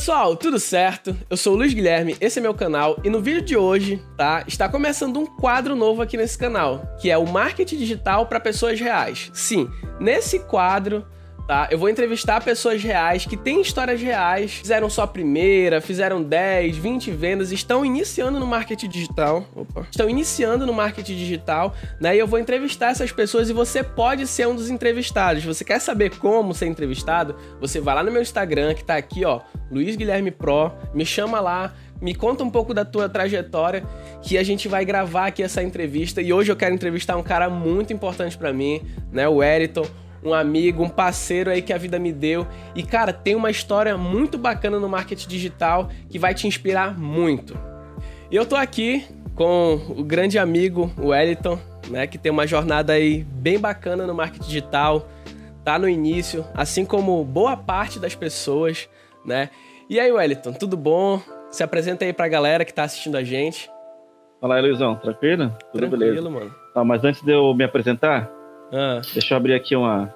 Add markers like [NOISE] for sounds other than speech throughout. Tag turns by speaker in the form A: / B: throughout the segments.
A: pessoal, tudo certo? Eu sou o Luiz Guilherme, esse é meu canal e no vídeo de hoje, tá, está começando um quadro novo aqui nesse canal, que é o marketing digital para pessoas reais. Sim, nesse quadro tá? Eu vou entrevistar pessoas reais que têm histórias reais, fizeram sua primeira, fizeram 10, 20 vendas, estão iniciando no marketing digital. Opa. Estão iniciando no marketing digital, né? E eu vou entrevistar essas pessoas e você pode ser um dos entrevistados. Você quer saber como ser entrevistado? Você vai lá no meu Instagram, que tá aqui, ó, Luiz Guilherme Pro, me chama lá, me conta um pouco da tua trajetória, que a gente vai gravar aqui essa entrevista. E hoje eu quero entrevistar um cara muito importante para mim, né? O Eriton um amigo, um parceiro aí que a vida me deu. E cara, tem uma história muito bacana no marketing digital que vai te inspirar muito. E eu tô aqui com o grande amigo Wellington, né, que tem uma jornada aí bem bacana no marketing digital, tá no início, assim como boa parte das pessoas, né? E aí, Wellington, tudo bom? Se apresenta aí pra galera que tá assistindo a gente.
B: Fala aí, Luizão, tranquilo? Tudo
A: Tranquilo,
B: beleza?
A: mano.
B: Tá, mas antes de eu me apresentar,
A: Ah.
B: deixa eu abrir aqui uma, uma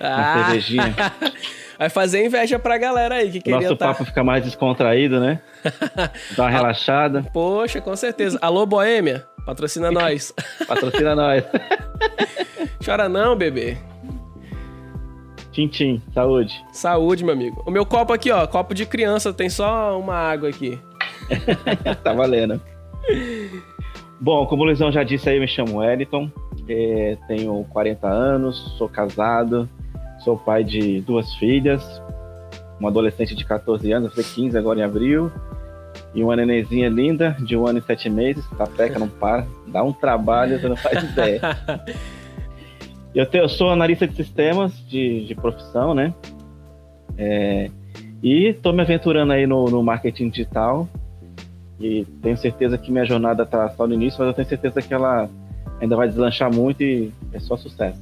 A: Ah.
B: cervejinha. [LAUGHS]
A: Vai fazer inveja pra galera aí que queria
B: Nosso
A: estar.
B: papo fica mais descontraído, né? [LAUGHS] Dá uma relaxada.
A: Poxa, com certeza. Alô, Boêmia, patrocina nós. [LAUGHS]
B: Patrocina nós.
A: Chora não, bebê.
B: Tchim, tchim. Saúde.
A: Saúde, meu amigo. O meu copo aqui, ó, copo de criança, tem só uma água aqui.
B: tá valendo. Bom, como o Luizão já disse aí, eu me chamo Wellington. É, tenho 40 anos, sou casado, sou pai de duas filhas, uma adolescente de 14 anos, vai fazer 15 agora em abril, e uma nenenzinha linda de um ano e sete meses, tá peca, não para, dá um trabalho, você não faz ideia. [LAUGHS] Eu, te- eu sou analista de sistemas de, de profissão, né? É, e tô me aventurando aí no, no marketing digital, e tenho certeza que minha jornada tá só no início, mas eu tenho certeza que ela ainda vai deslanchar muito e é só sucesso.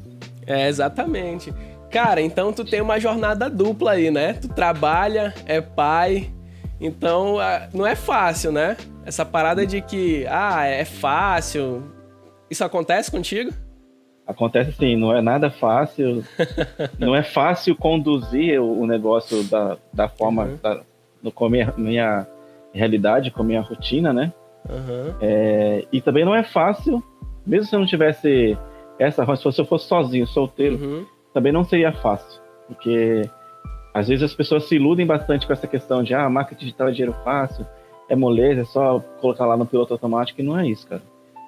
A: É, exatamente. Cara, então tu tem uma jornada dupla aí, né? Tu trabalha, é pai, então não é fácil, né? Essa parada de que, ah, é fácil. Isso acontece contigo?
B: Acontece assim, não é nada fácil, [LAUGHS] não é fácil conduzir o, negócio da, da forma,
A: Uhum.
B: da, no, com a minha, minha realidade, com a minha rotina, né?
A: Aham.
B: É, e também não é fácil, mesmo se eu não tivesse essa, se eu fosse sozinho, solteiro,
A: Uhum.
B: também não seria fácil, porque às vezes as pessoas se iludem bastante com essa questão de ah, marketing digital é dinheiro fácil, é moleza, é só colocar lá no piloto automático, e não é isso, cara.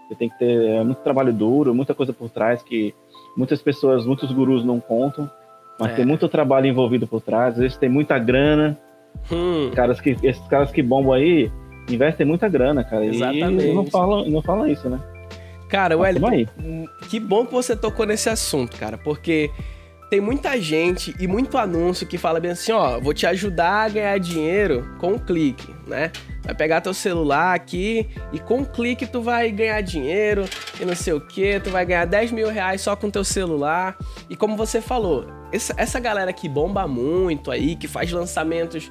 B: Você tem que ter é, muito trabalho duro, muita coisa por trás que muitas pessoas, muitos gurus não contam, mas
A: É.
B: tem muito trabalho envolvido por trás, às vezes tem muita grana,
A: Hum.
B: caras que, esses caras que bombam aí investem muita grana, cara,
A: Exatamente.
B: e não falam, não falam isso, né?
A: Cara, Wellington,
B: aí.
A: que bom que você tocou nesse assunto, cara, porque tem muita gente e muito anúncio que fala bem assim, ó, vou te ajudar a ganhar dinheiro com um clique, né? Vai pegar teu celular aqui e com um clique tu vai ganhar dinheiro e não sei o que, tu vai ganhar 10 mil reais só com teu celular. E como você falou, essa, essa galera que bomba muito aí, que faz lançamentos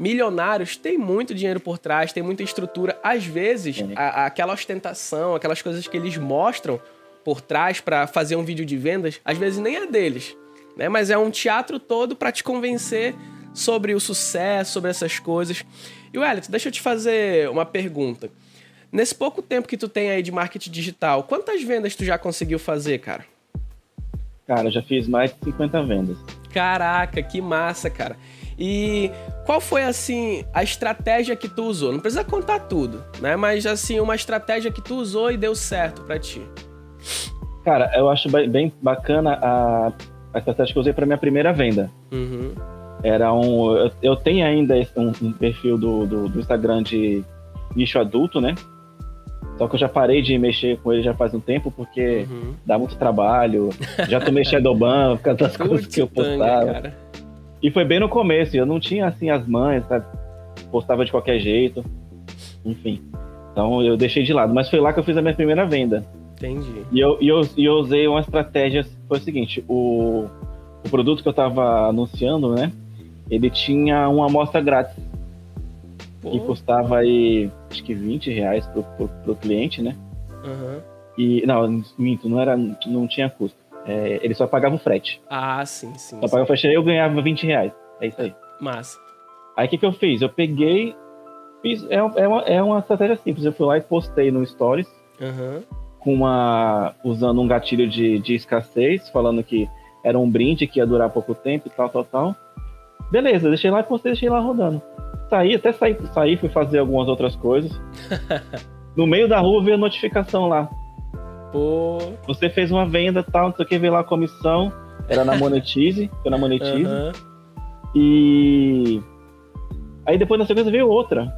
A: milionários, tem muito dinheiro por trás, tem muita estrutura. Às vezes, a- a- aquela ostentação, aquelas coisas que eles mostram por trás pra fazer um vídeo de vendas, às vezes nem é deles, né? Mas é um teatro todo pra te convencer sobre o sucesso, sobre essas coisas. E Wellington, deixa eu te fazer uma pergunta. Nesse pouco tempo que tu tem aí de marketing digital, quantas vendas tu já conseguiu fazer, cara?
B: Cara, eu já fiz mais de 50 vendas.
A: Caraca, que massa, cara. E qual foi assim a estratégia que tu usou? Não precisa contar tudo, né? Mas assim, uma estratégia que tu usou e deu certo pra ti.
B: Cara, eu acho bem bacana a, a estratégia que eu usei para minha primeira venda.
A: Uhum.
B: Era um. Eu, eu tenho ainda um, um perfil do, do, do Instagram de nicho adulto, né? Só que eu já parei de mexer com ele já faz um tempo, porque
A: Uhum.
B: dá muito trabalho. Já tomei Shadowban por causa [LAUGHS] das coisas que eu
A: tanga,
B: postava.
A: cara.
B: E foi bem no começo, eu não tinha assim as manhas, sabe? Postava de qualquer jeito. Enfim. Então eu deixei de lado. Mas foi lá que eu fiz a minha primeira venda.
A: Entendi.
B: E eu, e eu, e eu usei uma estratégia, foi o seguinte, o, o produto que eu tava anunciando, né? Ele tinha uma amostra grátis,
A: Pô,
B: que custava aí, acho que 20 reais pro, pro, pro cliente, né?
A: aham.
B: E, não, minto, não, era, não tinha custo. É, ele só pagava o frete.
A: Ah, sim, sim.
B: Só
A: sim.
B: pagava o frete, aí eu ganhava 20 reais. É isso aí.
A: Massa.
B: Aí o que, que eu fiz? Eu peguei. Fiz, é, é, uma, é uma estratégia simples. Eu fui lá e postei no Stories.
A: Uhum.
B: Com uma. usando um gatilho de, de escassez, falando que era um brinde que ia durar pouco tempo e tal, tal, tal. Beleza, deixei lá e postei, deixei lá rodando. Saí, até saí, saí fui fazer algumas outras coisas. [LAUGHS] no meio da rua veio a notificação lá.
A: Pô.
B: Você fez uma venda tal, não sei o que, veio lá a comissão. Era na Monetize, [LAUGHS] foi na Monetize.
A: Uhum.
B: E aí depois na sequência veio outra.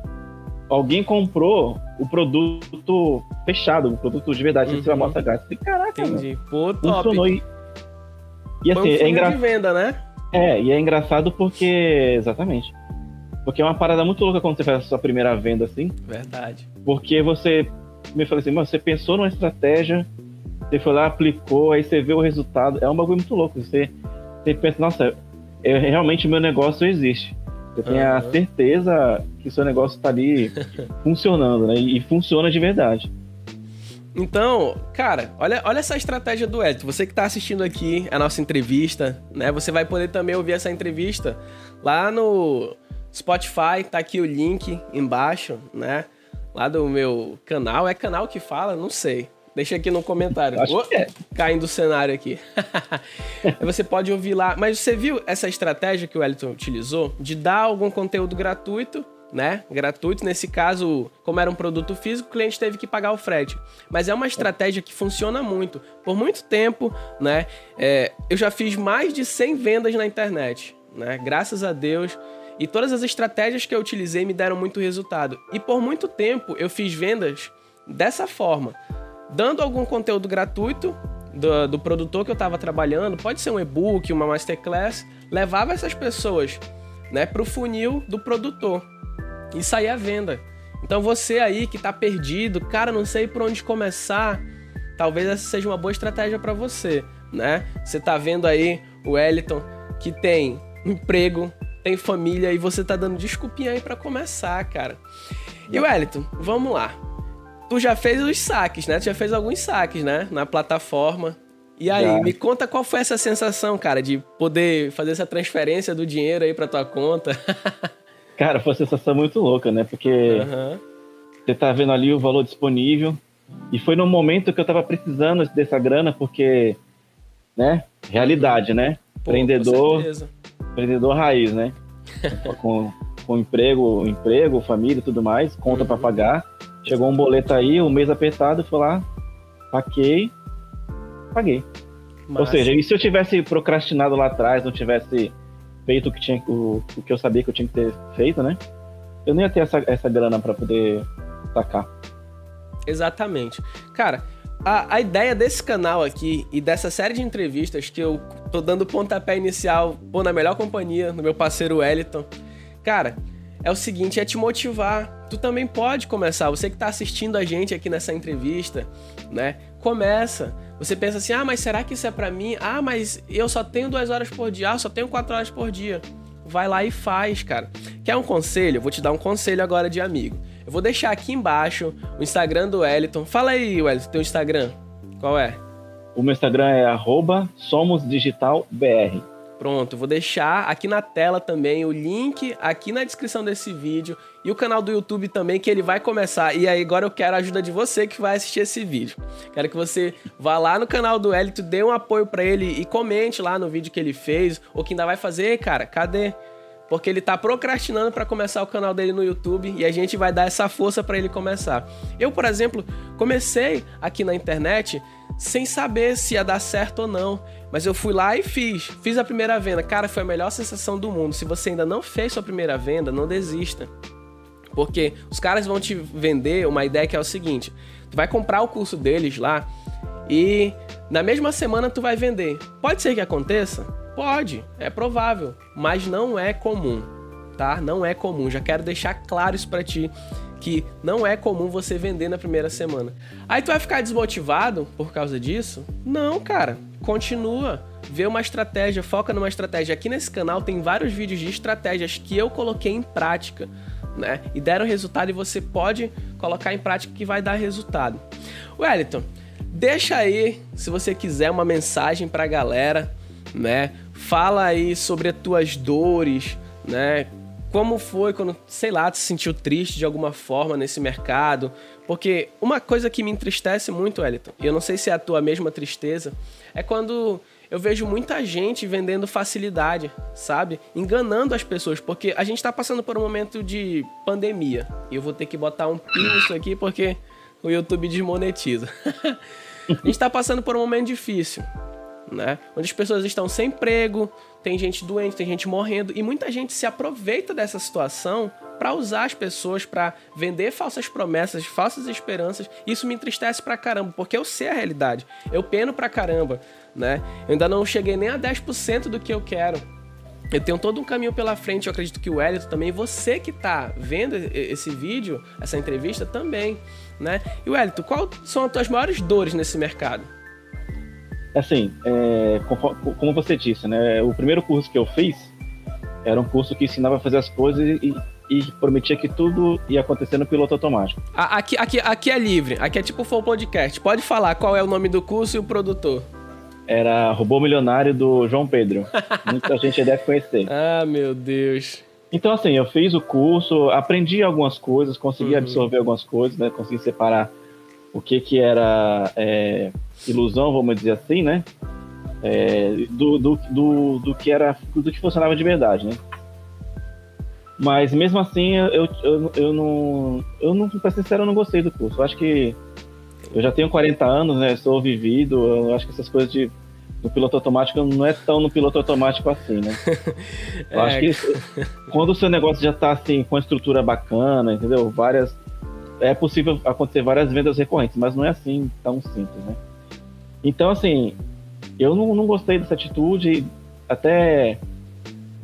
B: Alguém comprou o produto fechado, o produto de verdade, uhum. amostra grátis. Caraca,
A: Entendi. Pô, top.
B: Funcionou e, e assim, é engraçado.
A: venda, né?
B: É, e é engraçado porque. Exatamente. Porque é uma parada muito louca quando você faz a sua primeira venda assim.
A: Verdade.
B: Porque você me falou assim, mano, você pensou numa estratégia, você foi lá, aplicou, aí você vê o resultado. É um bagulho muito louco. Você, você pensa, nossa, é, realmente o meu negócio existe. Você tem uhum. a certeza que seu negócio está ali [LAUGHS] funcionando, né? E, e funciona de verdade.
A: Então, cara, olha, olha essa estratégia do Elton. Você que está assistindo aqui a nossa entrevista, né? Você vai poder também ouvir essa entrevista lá no Spotify, tá aqui o link embaixo, né? Lá do meu canal. É canal que fala? Não sei. Deixa aqui no comentário.
B: Acho oh, é.
A: Caindo o cenário aqui. [LAUGHS] você pode ouvir lá. Mas você viu essa estratégia que o Wellington utilizou de dar algum conteúdo gratuito, né? Gratuito. Nesse caso, como era um produto físico, o cliente teve que pagar o frete. Mas é uma estratégia que funciona muito. Por muito tempo, né? É, eu já fiz mais de 100 vendas na internet, né? Graças a Deus. E todas as estratégias que eu utilizei me deram muito resultado. E por muito tempo eu fiz vendas dessa forma dando algum conteúdo gratuito do, do produtor que eu estava trabalhando, pode ser um e-book, uma masterclass, levava essas pessoas né, para o funil do produtor e saía à venda. Então você aí que está perdido, cara, não sei por onde começar, talvez essa seja uma boa estratégia para você, né? Você está vendo aí o Wellington que tem emprego, tem família e você tá dando desculpinha aí para começar, cara. E Wellington, vamos lá tu já fez os saques, né? Tu já fez alguns saques, né? Na plataforma. E aí, já. me conta qual foi essa sensação, cara, de poder fazer essa transferência do dinheiro aí pra tua conta. [LAUGHS]
B: cara, foi uma sensação muito louca, né? Porque uhum. você tá vendo ali o valor disponível. E foi no momento que eu tava precisando dessa grana, porque, né? Realidade, né? Pô, empreendedor. Empreendedor raiz, né? [LAUGHS] com, com emprego, emprego, família e tudo mais, conta uhum. para pagar. Chegou um boleto aí, um mês apertado, fui lá, paquei, paguei. Massa. Ou seja, e se eu tivesse procrastinado lá atrás, não tivesse feito o que, tinha, o, o que eu sabia que eu tinha que ter feito, né? Eu nem ia ter essa, essa grana para poder sacar.
A: Exatamente. Cara, a, a, ideia desse canal aqui e dessa série de entrevistas que eu tô dando pontapé inicial, pô, na melhor companhia, no meu parceiro Wellington. Cara, é o seguinte, é te motivar. Tu também pode começar. Você que está assistindo a gente aqui nessa entrevista, né? Começa. Você pensa assim, ah, mas será que isso é para mim? Ah, mas eu só tenho duas horas por dia, ah, só tenho quatro horas por dia. Vai lá e faz, cara. Quer um conselho? Vou te dar um conselho agora de amigo. Eu vou deixar aqui embaixo o Instagram do Wellington. Fala aí, Wellington, teu Instagram. Qual é?
B: O meu Instagram é somosdigitalbr.
A: Pronto, vou deixar aqui na tela também o link aqui na descrição desse vídeo e o canal do YouTube também que ele vai começar. E aí agora eu quero a ajuda de você que vai assistir esse vídeo. Quero que você vá lá no canal do Elito, dê um apoio para ele e comente lá no vídeo que ele fez ou que ainda vai fazer, cara, cadê? Porque ele tá procrastinando para começar o canal dele no YouTube e a gente vai dar essa força para ele começar. Eu, por exemplo, comecei aqui na internet sem saber se ia dar certo ou não. Mas eu fui lá e fiz. Fiz a primeira venda. Cara, foi a melhor sensação do mundo. Se você ainda não fez sua primeira venda, não desista. Porque os caras vão te vender uma ideia que é o seguinte: tu vai comprar o curso deles lá e na mesma semana tu vai vender. Pode ser que aconteça? Pode, é provável, mas não é comum, tá? Não é comum. Já quero deixar claro isso para ti que não é comum você vender na primeira semana. Aí tu vai ficar desmotivado por causa disso? Não, cara. Continua. Vê uma estratégia, foca numa estratégia. Aqui nesse canal tem vários vídeos de estratégias que eu coloquei em prática, né? E deram resultado e você pode colocar em prática que vai dar resultado. Wellington, deixa aí, se você quiser, uma mensagem pra galera, né? Fala aí sobre as tuas dores, né? como foi quando, sei lá, te sentiu triste de alguma forma nesse mercado? Porque uma coisa que me entristece muito, Eliton, e eu não sei se é a tua mesma tristeza, é quando eu vejo muita gente vendendo facilidade, sabe? Enganando as pessoas, porque a gente está passando por um momento de pandemia. E eu vou ter que botar um pi nisso aqui porque o YouTube desmonetiza. [LAUGHS] a gente está passando por um momento difícil, né? Onde as pessoas estão sem emprego, tem gente doente, tem gente morrendo e muita gente se aproveita dessa situação para usar as pessoas para vender falsas promessas, falsas esperanças. Isso me entristece pra caramba, porque eu sei a realidade. Eu peno pra caramba, né? Eu ainda não cheguei nem a 10% do que eu quero. Eu tenho todo um caminho pela frente, eu acredito que o Elito também, você que tá vendo esse vídeo, essa entrevista também, né? E o Elito, quais são as tuas maiores dores nesse mercado?
B: Assim, é, como você disse, né? O primeiro curso que eu fiz era um curso que ensinava a fazer as coisas e, e prometia que tudo ia acontecer no piloto automático.
A: Aqui, aqui, aqui é livre, aqui é tipo o Full Podcast. Pode falar qual é o nome do curso e o produtor.
B: Era Robô Milionário do João Pedro. [LAUGHS] Muita gente deve conhecer.
A: Ah, meu Deus.
B: Então, assim, eu fiz o curso, aprendi algumas coisas, consegui uhum. absorver algumas coisas, né? Consegui separar o que que era é, ilusão, vamos dizer assim, né? É, do, do, do, do, que era do que funcionava de verdade, né? Mas mesmo assim, eu, eu, eu não, eu não, pra ser sincero, eu não gostei do curso. Eu acho que eu já tenho 40 anos, né? Sou vivido, eu acho que essas coisas de do piloto automático não é tão no piloto automático assim, né? [LAUGHS] Eu é. acho que quando o seu negócio já tá assim, com a estrutura bacana, entendeu? Várias. É possível acontecer várias vendas recorrentes, mas não é assim tão simples, né? Então, assim, eu não, não gostei dessa atitude, até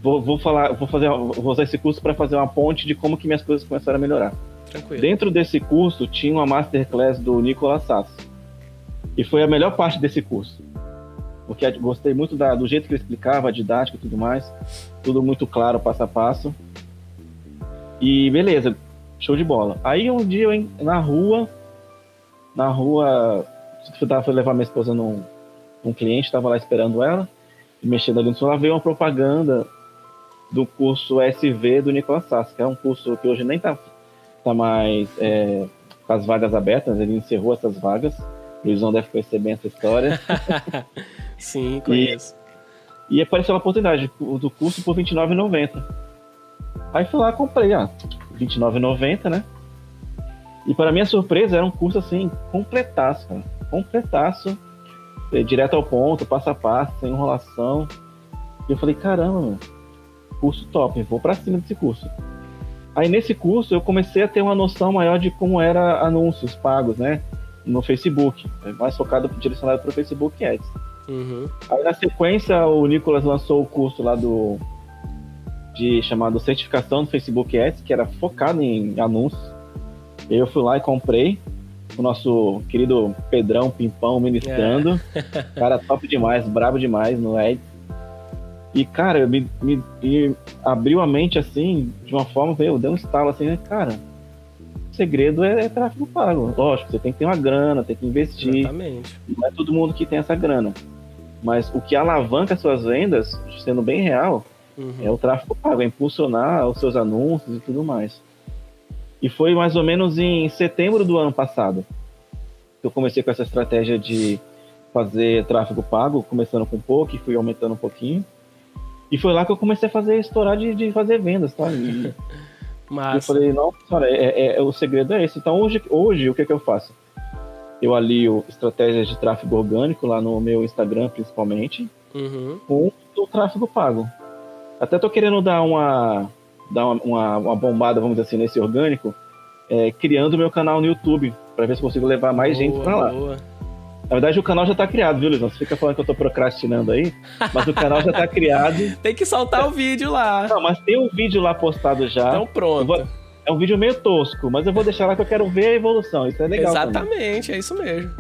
B: vou, vou falar, vou fazer, vou usar esse curso para fazer uma ponte de como que minhas coisas começaram a melhorar. Tranquilo. Dentro desse curso tinha uma masterclass do Nicolas Sass. E foi a melhor parte desse curso. Porque gostei muito da, do jeito que ele explicava, a didática e tudo mais. Tudo muito claro, passo a passo. E beleza, show de bola. Aí um dia eu na rua, na rua, fui levar minha esposa num, num cliente, estava lá esperando ela, mexendo ali no celular, veio uma propaganda do curso SV do Nicolas Sass, que é um curso que hoje nem está tá mais é, com as vagas abertas, ele encerrou essas vagas. O Luizão deve conhecer bem essa história. [LAUGHS]
A: Sim, conheço.
B: E, e apareceu a oportunidade do curso por R$29,90. Aí fui lá comprei, ah, R$29,90, né? E para minha surpresa, era um curso assim, completaço, cara. Completaço. É, direto ao ponto, passo a passo, sem enrolação. E eu falei, caramba, meu, curso top, vou para cima desse curso. Aí nesse curso eu comecei a ter uma noção maior de como era anúncios pagos, né? No Facebook, é mais focado, direcionado para o Facebook Ads. Uhum. Aí na sequência o Nicolas lançou o curso lá do de chamado certificação do Facebook Ads, que era focado em anúncios. Eu fui lá e comprei. O nosso querido Pedrão Pimpão ministrando. É. Cara top demais, brabo demais no Ads. E, cara, me, me, me, abriu a mente assim, de uma forma, eu dei um estalo assim, né? Cara, o segredo é, é, tráfego pago. Lógico, você tem que ter uma grana, tem que investir. Exatamente. Não é todo mundo que tem essa grana. Mas o que alavanca suas vendas, sendo bem real, uhum. é o tráfego pago, é impulsionar os seus anúncios e tudo mais. E foi mais ou menos em setembro do ano passado que eu comecei com essa estratégia de fazer tráfego pago, começando com pouco e fui aumentando um pouquinho. E foi lá que eu comecei a fazer estourar de, de fazer vendas, tá? E, [LAUGHS] eu falei, não, cara, é, é, é, o segredo é esse. Então hoje, hoje o que, é que eu faço? Eu alio estratégias de tráfego orgânico lá no meu Instagram, principalmente, uhum. com o tráfego pago. Até tô querendo dar uma, dar uma, uma, uma bombada, vamos dizer assim, nesse orgânico, é, criando meu canal no YouTube, para ver se consigo levar mais boa, gente para lá. Boa. Na verdade, o canal já tá criado, viu, Luizão? Você fica falando que eu tô procrastinando aí, mas o canal já tá criado. [LAUGHS]
A: tem que soltar o vídeo lá.
B: Não, mas tem um vídeo lá postado já.
A: Então pronto. Vou...
B: É um vídeo meio tosco, mas eu vou deixar lá que eu quero ver a evolução. Isso é legal.
A: Exatamente, também. é isso mesmo.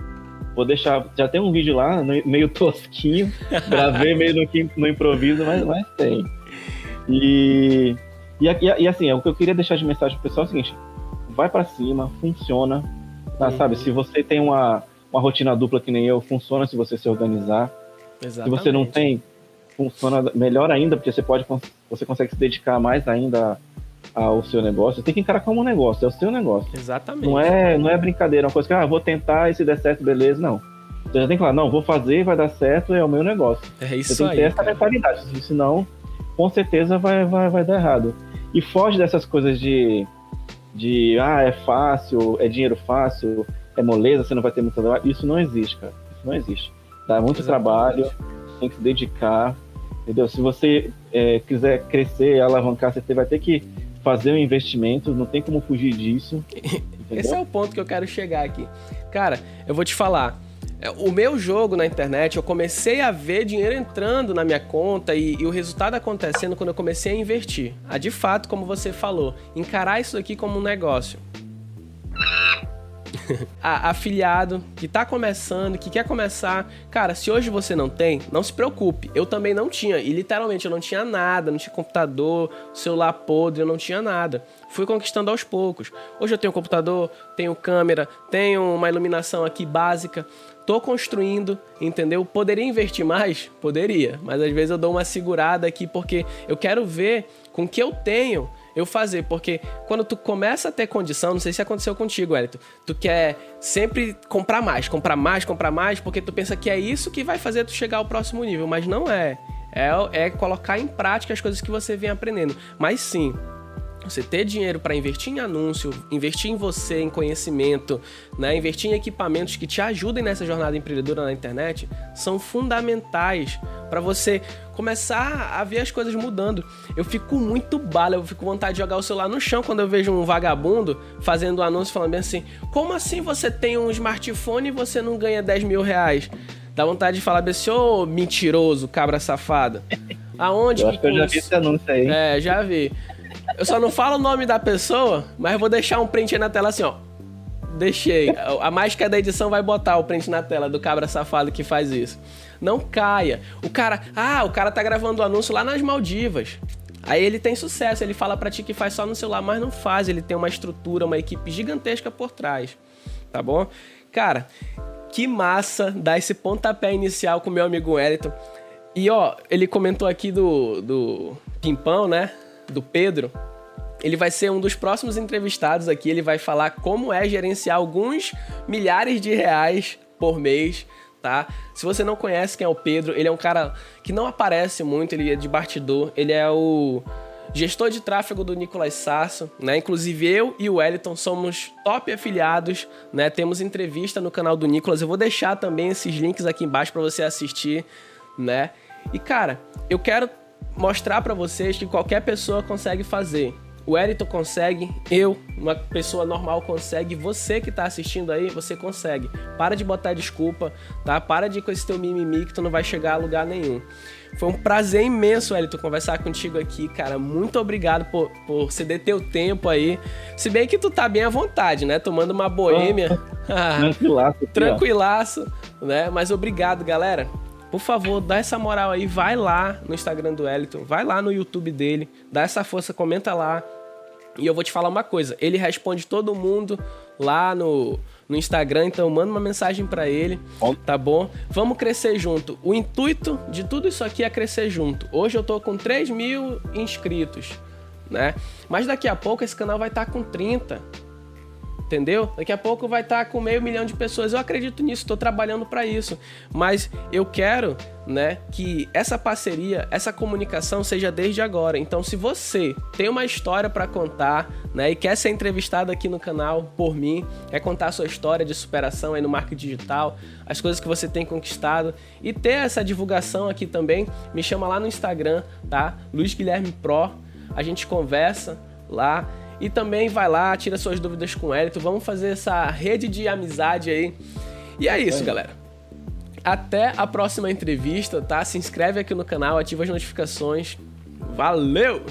B: Vou deixar. Já tem um vídeo lá, meio tosquinho. Gravei meio no, no improviso, mas, mas tem. E, e, e, assim, o que eu queria deixar de mensagem pro pessoal é o seguinte: vai para cima, funciona. Tá, uhum. Sabe, se você tem uma uma rotina dupla que nem eu funciona se você se organizar. Exatamente. Se você não tem, funciona melhor ainda, porque você pode você consegue se dedicar mais ainda ao seu negócio, você tem que encarar como um negócio, é o seu negócio.
A: Exatamente.
B: Não é, não é brincadeira, é uma coisa que, ah, vou tentar e se der certo, beleza. Não. Você já tem que falar, não, vou fazer, vai dar certo, é o meu negócio.
A: É isso
B: você tem
A: aí.
B: que ter essa
A: cara.
B: mentalidade, senão, com certeza vai, vai, vai dar errado. E foge dessas coisas de, de, ah, é fácil, é dinheiro fácil, é moleza, você não vai ter muito trabalho. Isso não existe, cara. Isso não existe. Dá muito
A: Exatamente.
B: trabalho, tem que se dedicar, entendeu? Se você é, quiser crescer, alavancar, você vai ter que fazer um investimento, não tem como fugir disso. [LAUGHS]
A: Esse
B: entendeu?
A: é o ponto que eu quero chegar aqui. Cara, eu vou te falar. É, O meu jogo na internet, eu comecei a ver dinheiro entrando na minha conta e, e o resultado acontecendo quando eu comecei a investir. A de fato, como você falou, encarar isso aqui como um negócio. A- [LAUGHS] afiliado que tá começando, que quer começar, cara, se hoje você não tem, não se preocupe. Eu também não tinha, e literalmente eu não tinha nada, não tinha computador, celular podre, eu não tinha nada. Fui conquistando aos poucos. Hoje eu tenho computador, tenho câmera, tenho uma iluminação aqui básica. Tô construindo, entendeu? Poderia investir mais? Poderia, mas às vezes eu dou uma segurada aqui porque eu quero ver com o que eu tenho eu fazer, porque quando tu começa a ter condição, não sei se aconteceu contigo, Elito, tu quer sempre comprar mais, comprar mais, comprar mais, porque tu pensa que é isso que vai fazer tu chegar ao próximo nível, mas não é. É, é colocar em prática as coisas que você vem aprendendo. Mas sim, você ter dinheiro para investir em anúncio, investir em você, em conhecimento, né? investir em equipamentos que te ajudem nessa jornada empreendedora na internet, são fundamentais para você começar a ver as coisas mudando. Eu fico muito bala, eu fico com vontade de jogar o celular no chão quando eu vejo um vagabundo fazendo um anúncio falando bem assim: como assim você tem um smartphone e você não ganha 10 mil reais? Dá vontade de falar bem assim, ô mentiroso, cabra safada. Aonde
B: Eu acho que eu já vi esse anúncio aí.
A: é, já vi. Eu só não falo o nome da pessoa, mas vou deixar um print aí na tela assim, ó. Deixei. A mágica da edição vai botar o print na tela do cabra safado que faz isso. Não caia. O cara. Ah, o cara tá gravando o anúncio lá nas Maldivas. Aí ele tem sucesso, ele fala pra ti que faz só no celular, mas não faz. Ele tem uma estrutura, uma equipe gigantesca por trás. Tá bom? Cara, que massa dar esse pontapé inicial com o meu amigo Wellington. E ó, ele comentou aqui do, do Pimpão, né? Do Pedro. Ele vai ser um dos próximos entrevistados aqui. Ele vai falar como é gerenciar alguns milhares de reais por mês, tá? Se você não conhece quem é o Pedro, ele é um cara que não aparece muito, ele é de bastidor. Ele é o gestor de tráfego do Nicolas Sasso, né? Inclusive eu e o Wellington somos top afiliados, né? Temos entrevista no canal do Nicolas. Eu vou deixar também esses links aqui embaixo para você assistir, né? E cara, eu quero mostrar para vocês que qualquer pessoa consegue fazer. O Wellington consegue, eu, uma pessoa normal consegue, você que tá assistindo aí, você consegue. Para de botar desculpa, tá? Para de ir com esse teu mimimi que tu não vai chegar a lugar nenhum. Foi um prazer imenso, Wellington, conversar contigo aqui, cara. Muito obrigado por, por ceder teu tempo aí. Se bem que tu tá bem à vontade, né? Tomando uma boêmia. [LAUGHS]
B: Tranquilaço. aqui, ó.
A: Tranquilaço, né? Mas obrigado, galera. Por favor, dá essa moral aí, vai lá no Instagram do Wellington, vai lá no YouTube dele, dá essa força, comenta lá. E eu vou te falar uma coisa, ele responde todo mundo lá no, no Instagram, então manda uma mensagem pra ele, tá bom? Vamos crescer junto. O intuito de tudo isso aqui é crescer junto. Hoje eu tô com 3 mil inscritos, né? Mas daqui a pouco esse canal vai estar com 30, entendeu? Daqui a pouco vai estar com meio milhão de pessoas. Eu acredito nisso, estou trabalhando para isso. Mas eu quero, né, que essa parceria, essa comunicação seja desde agora. Então, se você tem uma história para contar, né, e quer ser entrevistado aqui no canal por mim, quer contar a sua história de superação aí no marketing digital, as coisas que você tem conquistado e ter essa divulgação aqui também, me chama lá no Instagram, tá? Luiz Guilherme Pro. A gente conversa lá e também vai lá, tira suas dúvidas com o Elito. Vamos fazer essa rede de amizade aí. E é isso, galera. Até a próxima entrevista, tá? Se inscreve aqui no canal, ativa as notificações. Valeu!